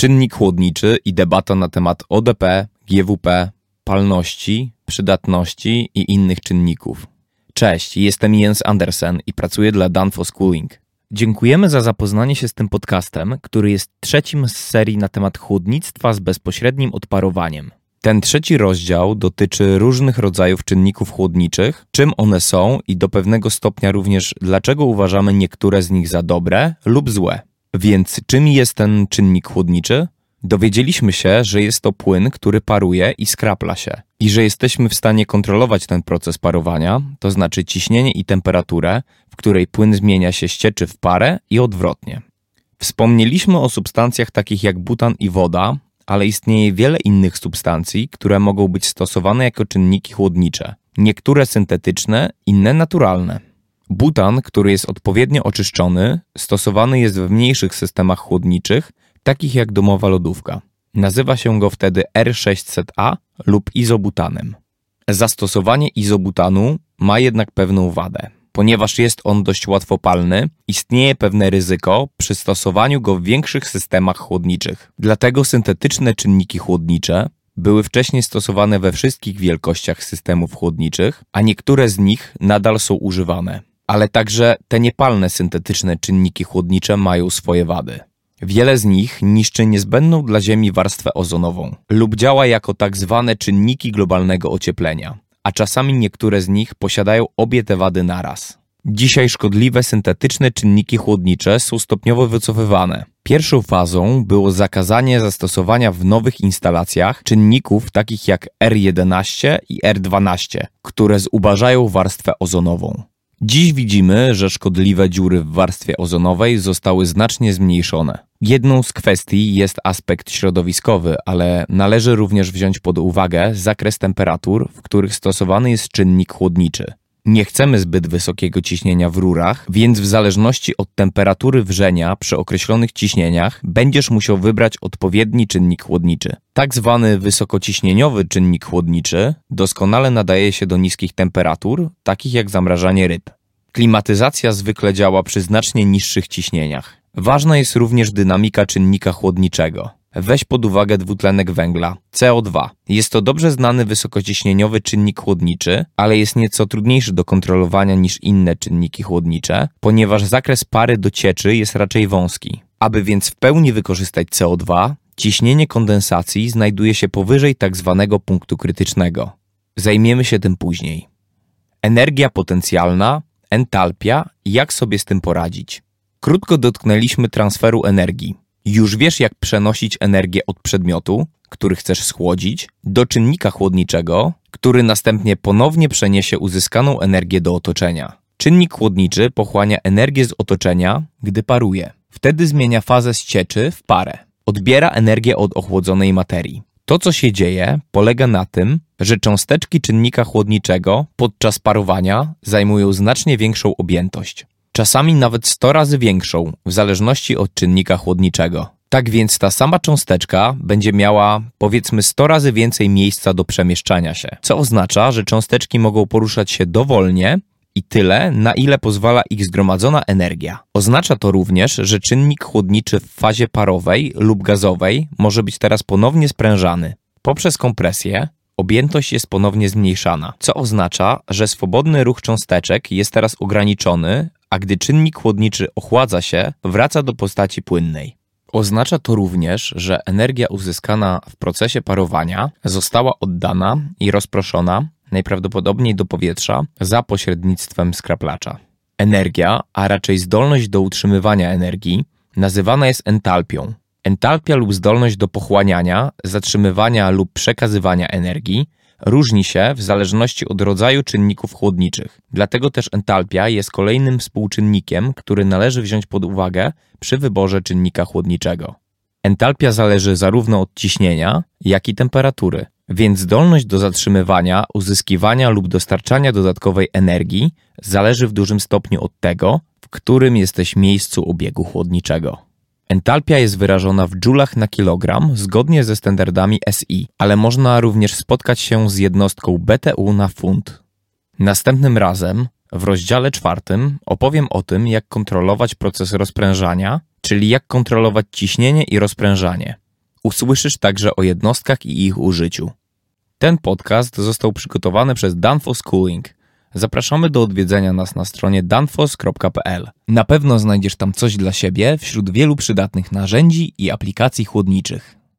czynnik chłodniczy i debata na temat ODP, GWP, palności, przydatności i innych czynników. Cześć, jestem Jens Andersen i pracuję dla Danfoss Cooling. Dziękujemy za zapoznanie się z tym podcastem, który jest trzecim z serii na temat chłodnictwa z bezpośrednim odparowaniem. Ten trzeci rozdział dotyczy różnych rodzajów czynników chłodniczych, czym one są i do pewnego stopnia również dlaczego uważamy niektóre z nich za dobre lub złe. Więc czym jest ten czynnik chłodniczy? Dowiedzieliśmy się, że jest to płyn, który paruje i skrapla się, i że jesteśmy w stanie kontrolować ten proces parowania, to znaczy ciśnienie i temperaturę, w której płyn zmienia się z cieczy w parę i odwrotnie. Wspomnieliśmy o substancjach takich jak butan i woda, ale istnieje wiele innych substancji, które mogą być stosowane jako czynniki chłodnicze. Niektóre syntetyczne, inne naturalne. Butan, który jest odpowiednio oczyszczony, stosowany jest w mniejszych systemach chłodniczych, takich jak domowa lodówka. Nazywa się go wtedy R600A lub izobutanem. Zastosowanie izobutanu ma jednak pewną wadę. Ponieważ jest on dość łatwopalny, istnieje pewne ryzyko przy stosowaniu go w większych systemach chłodniczych. Dlatego syntetyczne czynniki chłodnicze były wcześniej stosowane we wszystkich wielkościach systemów chłodniczych, a niektóre z nich nadal są używane. Ale także te niepalne syntetyczne czynniki chłodnicze mają swoje wady. Wiele z nich niszczy niezbędną dla Ziemi warstwę ozonową lub działa jako tak zwane czynniki globalnego ocieplenia, a czasami niektóre z nich posiadają obie te wady naraz. Dzisiaj szkodliwe syntetyczne czynniki chłodnicze są stopniowo wycofywane. Pierwszą fazą było zakazanie zastosowania w nowych instalacjach czynników takich jak R11 i R12, które zubażają warstwę ozonową. Dziś widzimy, że szkodliwe dziury w warstwie ozonowej zostały znacznie zmniejszone. Jedną z kwestii jest aspekt środowiskowy, ale należy również wziąć pod uwagę zakres temperatur, w których stosowany jest czynnik chłodniczy. Nie chcemy zbyt wysokiego ciśnienia w rurach, więc w zależności od temperatury wrzenia przy określonych ciśnieniach będziesz musiał wybrać odpowiedni czynnik chłodniczy. Tak zwany wysokociśnieniowy czynnik chłodniczy doskonale nadaje się do niskich temperatur, takich jak zamrażanie ryb. Klimatyzacja zwykle działa przy znacznie niższych ciśnieniach. Ważna jest również dynamika czynnika chłodniczego. Weź pod uwagę dwutlenek węgla, CO2. Jest to dobrze znany wysokociśnieniowy czynnik chłodniczy, ale jest nieco trudniejszy do kontrolowania niż inne czynniki chłodnicze, ponieważ zakres pary do cieczy jest raczej wąski. Aby więc w pełni wykorzystać CO2, ciśnienie kondensacji znajduje się powyżej tak zwanego punktu krytycznego. Zajmiemy się tym później. Energia potencjalna, entalpia jak sobie z tym poradzić. Krótko dotknęliśmy transferu energii. Już wiesz, jak przenosić energię od przedmiotu, który chcesz schłodzić, do czynnika chłodniczego, który następnie ponownie przeniesie uzyskaną energię do otoczenia. Czynnik chłodniczy pochłania energię z otoczenia, gdy paruje. Wtedy zmienia fazę z cieczy w parę. Odbiera energię od ochłodzonej materii. To, co się dzieje, polega na tym, że cząsteczki czynnika chłodniczego podczas parowania zajmują znacznie większą objętość czasami nawet 100 razy większą, w zależności od czynnika chłodniczego. Tak więc ta sama cząsteczka będzie miała powiedzmy 100 razy więcej miejsca do przemieszczania się, co oznacza, że cząsteczki mogą poruszać się dowolnie i tyle, na ile pozwala ich zgromadzona energia. Oznacza to również, że czynnik chłodniczy w fazie parowej lub gazowej może być teraz ponownie sprężany. Poprzez kompresję objętość jest ponownie zmniejszana, co oznacza, że swobodny ruch cząsteczek jest teraz ograniczony, a gdy czynnik chłodniczy ochładza się, wraca do postaci płynnej. Oznacza to również, że energia uzyskana w procesie parowania została oddana i rozproszona najprawdopodobniej do powietrza za pośrednictwem skraplacza. Energia, a raczej zdolność do utrzymywania energii, nazywana jest entalpią. Entalpia lub zdolność do pochłaniania, zatrzymywania lub przekazywania energii różni się w zależności od rodzaju czynników chłodniczych. Dlatego też entalpia jest kolejnym współczynnikiem, który należy wziąć pod uwagę przy wyborze czynnika chłodniczego. Entalpia zależy zarówno od ciśnienia, jak i temperatury, więc zdolność do zatrzymywania, uzyskiwania lub dostarczania dodatkowej energii zależy w dużym stopniu od tego, w którym jesteś miejscu obiegu chłodniczego. Entalpia jest wyrażona w dżulach na kilogram zgodnie ze standardami SI, ale można również spotkać się z jednostką BTU na funt. Następnym razem, w rozdziale czwartym, opowiem o tym, jak kontrolować proces rozprężania, czyli jak kontrolować ciśnienie i rozprężanie. Usłyszysz także o jednostkach i ich użyciu. Ten podcast został przygotowany przez Danfoss Schooling. Zapraszamy do odwiedzenia nas na stronie danfoss.pl. Na pewno znajdziesz tam coś dla siebie wśród wielu przydatnych narzędzi i aplikacji chłodniczych.